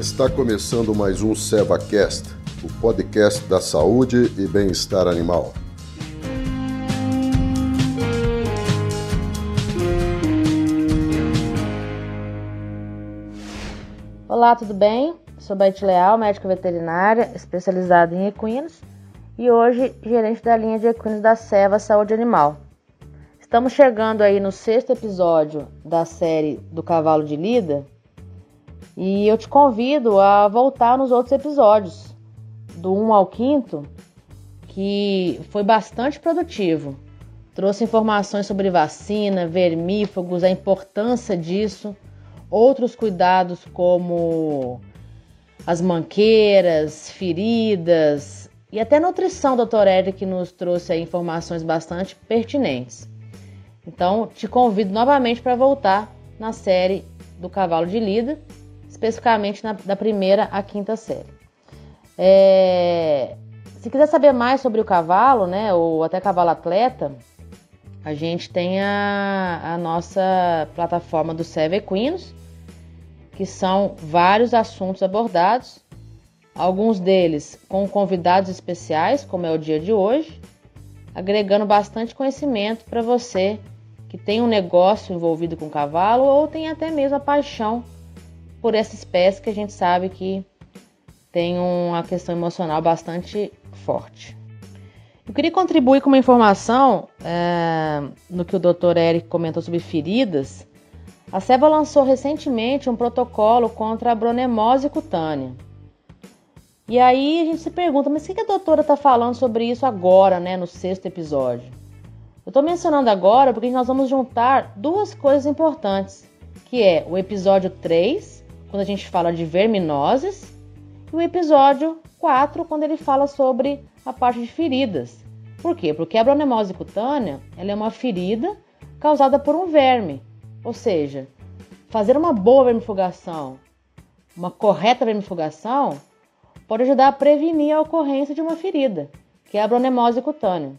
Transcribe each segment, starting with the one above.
Está começando mais um SevaCast, o podcast da saúde e bem-estar animal. Olá, tudo bem? Sou Baite Leal, médica veterinária, especializada em equinos e hoje gerente da linha de equinos da Seva Saúde Animal. Estamos chegando aí no sexto episódio da série do cavalo de lida e eu te convido a voltar nos outros episódios, do 1 ao 5, que foi bastante produtivo. Trouxe informações sobre vacina, vermífugos, a importância disso outros cuidados como as manqueiras, feridas e até nutrição, doutor Eric nos trouxe informações bastante pertinentes. Então, te convido novamente para voltar na série do cavalo de lida, especificamente na, da primeira à quinta série. É, se quiser saber mais sobre o cavalo, né, ou até cavalo atleta, a gente tem a, a nossa plataforma do Seve Equinos, que são vários assuntos abordados, alguns deles com convidados especiais, como é o dia de hoje, agregando bastante conhecimento para você que tem um negócio envolvido com cavalo ou tem até mesmo a paixão por essa espécie que a gente sabe que tem uma questão emocional bastante forte. Eu queria contribuir com uma informação é, no que o Dr. Eric comentou sobre feridas a SEBA lançou recentemente um protocolo contra a bronemose cutânea. E aí a gente se pergunta, mas o que a doutora está falando sobre isso agora, né, no sexto episódio? Eu estou mencionando agora porque nós vamos juntar duas coisas importantes, que é o episódio 3, quando a gente fala de verminoses, e o episódio 4, quando ele fala sobre a parte de feridas. Por quê? Porque a bronemose cutânea ela é uma ferida causada por um verme, ou seja, fazer uma boa vermifugação, uma correta vermifugação, pode ajudar a prevenir a ocorrência de uma ferida, que é a bronemose cutânea.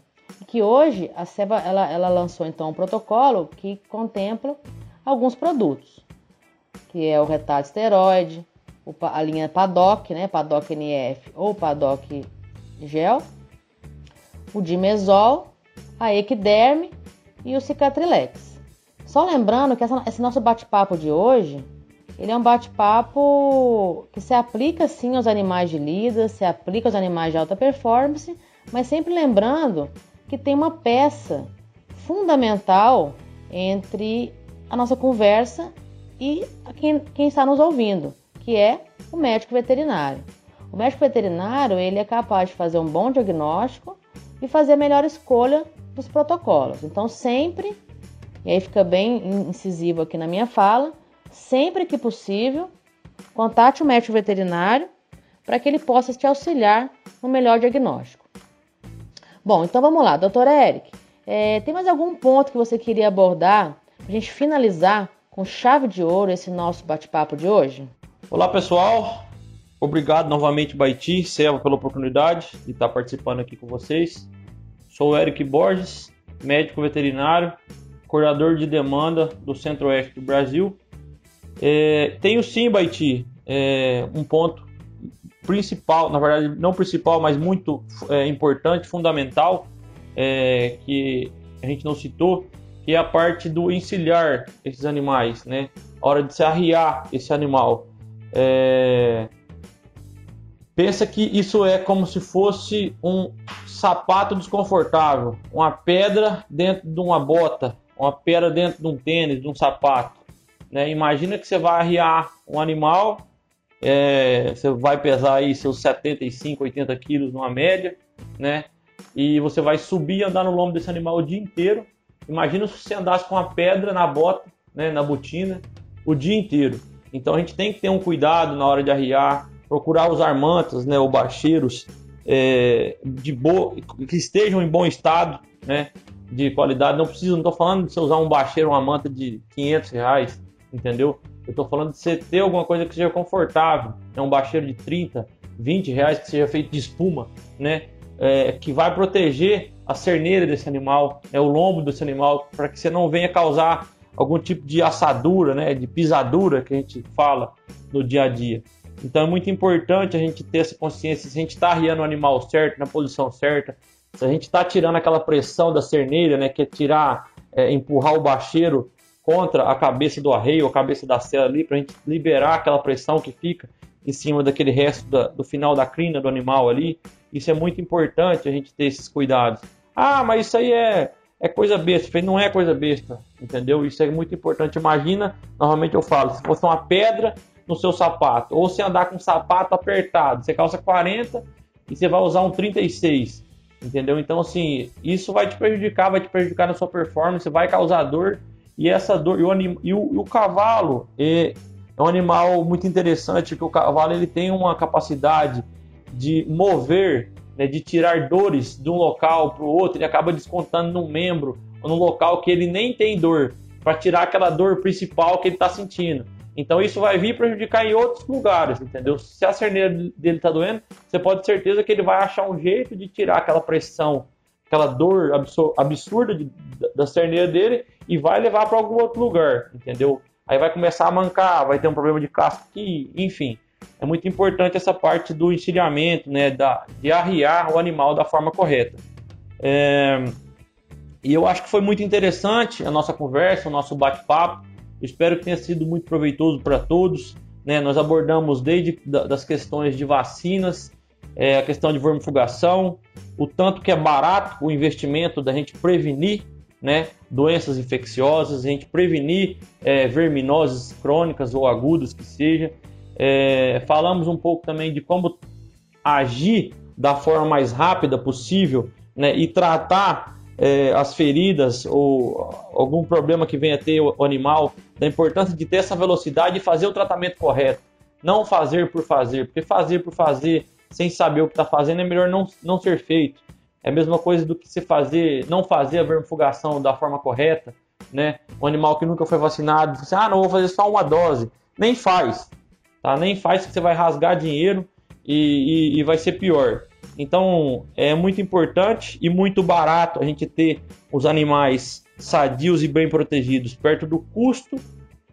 Que hoje a SEBA ela, ela lançou então um protocolo que contempla alguns produtos, que é o retardo esteroide, a linha Paddock, né, Paddock NF ou Paddock Gel, o Dimesol, a Equiderme e o Cicatrilex. Só lembrando que essa, esse nosso bate-papo de hoje, ele é um bate-papo que se aplica sim aos animais de lida, se aplica aos animais de alta performance, mas sempre lembrando que tem uma peça fundamental entre a nossa conversa e quem, quem está nos ouvindo, que é o médico veterinário. O médico veterinário ele é capaz de fazer um bom diagnóstico e fazer a melhor escolha dos protocolos. Então, sempre e aí fica bem incisivo aqui na minha fala. Sempre que possível, contate o médico veterinário para que ele possa te auxiliar no melhor diagnóstico. Bom, então vamos lá, doutora Eric. É, tem mais algum ponto que você queria abordar para a gente finalizar com chave de ouro esse nosso bate-papo de hoje? Olá, pessoal. Obrigado novamente, Baiti, Selva, pela oportunidade de estar participando aqui com vocês. Sou o Eric Borges, médico veterinário, coordenador de demanda do Centro-Oeste do Brasil. É, tenho sim, Baiti, é, um ponto principal, na verdade não principal, mas muito é, importante, fundamental, é, que a gente não citou, que é a parte do encilhar esses animais, né? A hora de se arriar esse animal. É... Pensa que isso é como se fosse um sapato desconfortável, uma pedra dentro de uma bota, uma pera dentro de um tênis, de um sapato. Né? Imagina que você vai arriar um animal, é, você vai pesar aí seus 75, 80 quilos numa média, né? E você vai subir e andar no lombo desse animal o dia inteiro. Imagina se você andasse com uma pedra na bota, né, na botina, o dia inteiro. Então a gente tem que ter um cuidado na hora de arriar, procurar usar mantas, né, ou bacheiros é, de boa, que estejam em bom estado, né? de qualidade. Não precisa, não estou falando de você usar um bacheiro, uma manta de 500 reais, entendeu? Eu estou falando de você ter alguma coisa que seja confortável. É um bacheiro de 30, 20 reais que seja feito de espuma, né? É, que vai proteger a cerneira desse animal, é o lombo desse animal, para que você não venha causar algum tipo de assadura, né? De pisadura que a gente fala no dia a dia. Então é muito importante a gente ter essa consciência se a gente está arriando o animal certo, na posição certa, se a gente está tirando aquela pressão da cerneira, né, que é tirar, é, empurrar o bacheiro contra a cabeça do arreio, a cabeça da cela ali, para a gente liberar aquela pressão que fica em cima daquele resto da, do final da crina do animal ali. Isso é muito importante a gente ter esses cuidados. Ah, mas isso aí é, é coisa besta. Não é coisa besta, entendeu? Isso é muito importante. Imagina, normalmente eu falo, se fosse uma pedra no seu sapato, ou se andar com um sapato apertado, você calça 40 e você vai usar um 36, entendeu? Então, assim, isso vai te prejudicar, vai te prejudicar na sua performance, vai causar dor, e essa dor, e o, anim, e o, e o cavalo é, é um animal muito interessante, que o cavalo ele tem uma capacidade de mover, né, de tirar dores de um local para o outro, ele acaba descontando num membro ou num local que ele nem tem dor, para tirar aquela dor principal que ele está sentindo. Então isso vai vir prejudicar em outros lugares, entendeu? Se a cerneira dele está doendo, você pode ter certeza que ele vai achar um jeito de tirar aquela pressão, aquela dor absurda de, da cerneira dele e vai levar para algum outro lugar, entendeu? Aí vai começar a mancar, vai ter um problema de casco aqui, enfim. É muito importante essa parte do encilhamento, né, da, de arriar o animal da forma correta. É, e eu acho que foi muito interessante a nossa conversa, o nosso bate-papo. Espero que tenha sido muito proveitoso para todos. Né? Nós abordamos desde das questões de vacinas, é, a questão de vermifugação, o tanto que é barato o investimento da gente prevenir né, doenças infecciosas, a gente prevenir é, verminoses crônicas ou agudas que seja. É, falamos um pouco também de como agir da forma mais rápida possível né, e tratar é, as feridas ou algum problema que venha ter o animal, da importância de ter essa velocidade e fazer o tratamento correto. Não fazer por fazer, porque fazer por fazer sem saber o que está fazendo é melhor não, não ser feito. É a mesma coisa do que se fazer, não fazer a vermifugação da forma correta, né? Um animal que nunca foi vacinado, você, ah, não vou fazer só uma dose. Nem faz, tá? Nem faz que você vai rasgar dinheiro e, e, e vai ser pior. Então é muito importante e muito barato a gente ter os animais sadios e bem protegidos perto do custo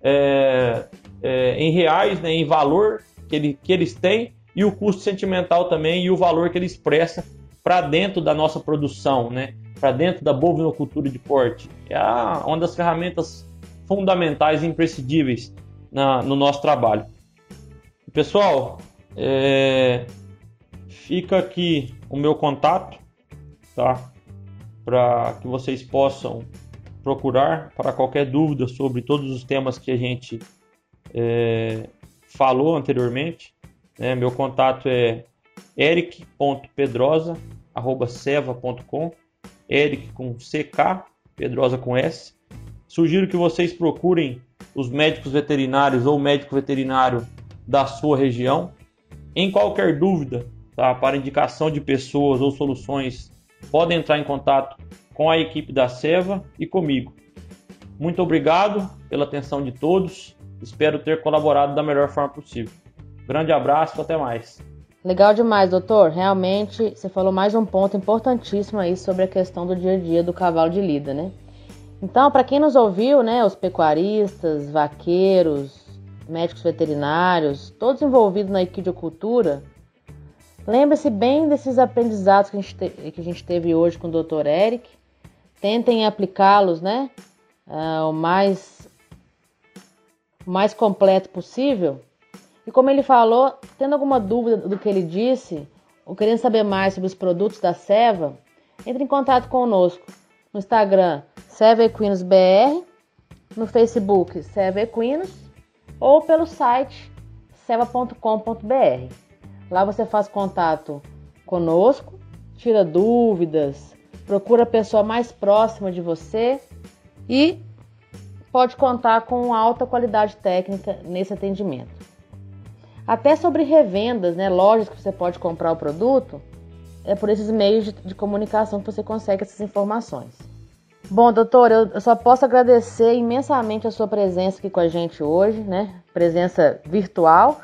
é, é, em reais, né, em valor que, ele, que eles têm e o custo sentimental também e o valor que eles prestam para dentro da nossa produção, né, para dentro da bovinocultura de corte. É uma das ferramentas fundamentais e imprescindíveis na, no nosso trabalho. Pessoal, é, Fica aqui o meu contato, tá? Para que vocês possam procurar para qualquer dúvida sobre todos os temas que a gente é, falou anteriormente. Né? Meu contato é eric.pedrosa.seva.com Eric com CK, Pedrosa com S. Sugiro que vocês procurem os médicos veterinários ou médico veterinário da sua região. Em qualquer dúvida, tá? para indicação de pessoas ou soluções, podem entrar em contato com a equipe da Seva e comigo. Muito obrigado pela atenção de todos. Espero ter colaborado da melhor forma possível. Grande abraço, até mais. Legal demais, doutor. Realmente, você falou mais um ponto importantíssimo aí sobre a questão do dia a dia do cavalo de lida, né? Então, para quem nos ouviu, né, os pecuaristas, vaqueiros, médicos veterinários, todos envolvidos na equidicultura, Lembre-se bem desses aprendizados que a, gente te, que a gente teve hoje com o Dr. Eric. Tentem aplicá-los, né? Uh, o mais, mais completo possível. E como ele falou, tendo alguma dúvida do que ele disse, ou querendo saber mais sobre os produtos da Seva, entre em contato conosco no Instagram Seva Equinos BR, no Facebook Seva Equinos ou pelo site seva.com.br. Lá você faz contato conosco, tira dúvidas, procura a pessoa mais próxima de você e pode contar com alta qualidade técnica nesse atendimento. Até sobre revendas, né, lojas que você pode comprar o produto, é por esses meios de, de comunicação que você consegue essas informações. Bom, doutor, eu, só posso agradecer imensamente a sua presença aqui com a gente hoje, né? Presença virtual,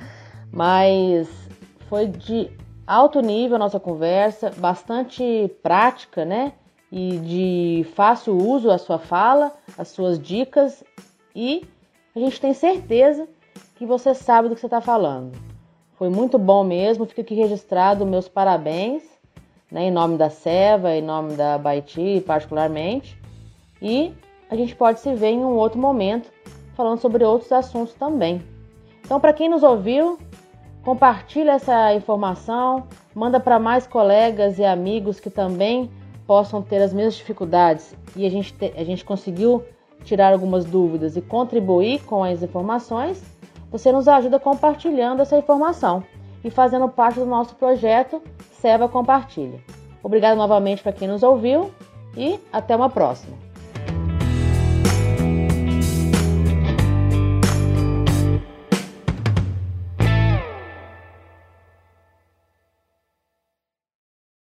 mas foi de alto nível a nossa conversa, bastante prática, né? E de fácil uso a sua fala, as suas dicas e a gente tem certeza que você sabe do que você está falando. Foi muito bom mesmo. Fica aqui registrado meus parabéns, né, em nome da Seva, em nome da Baiti, particularmente. E a gente pode se ver em um outro momento falando sobre outros assuntos também. Então, para quem nos ouviu, compartilhe essa informação, manda para mais colegas e amigos que também possam ter as mesmas dificuldades e a gente, te, a gente conseguiu tirar algumas dúvidas e contribuir com as informações, você nos ajuda compartilhando essa informação e fazendo parte do nosso projeto Seva Compartilha. Obrigado novamente para quem nos ouviu e até uma próxima.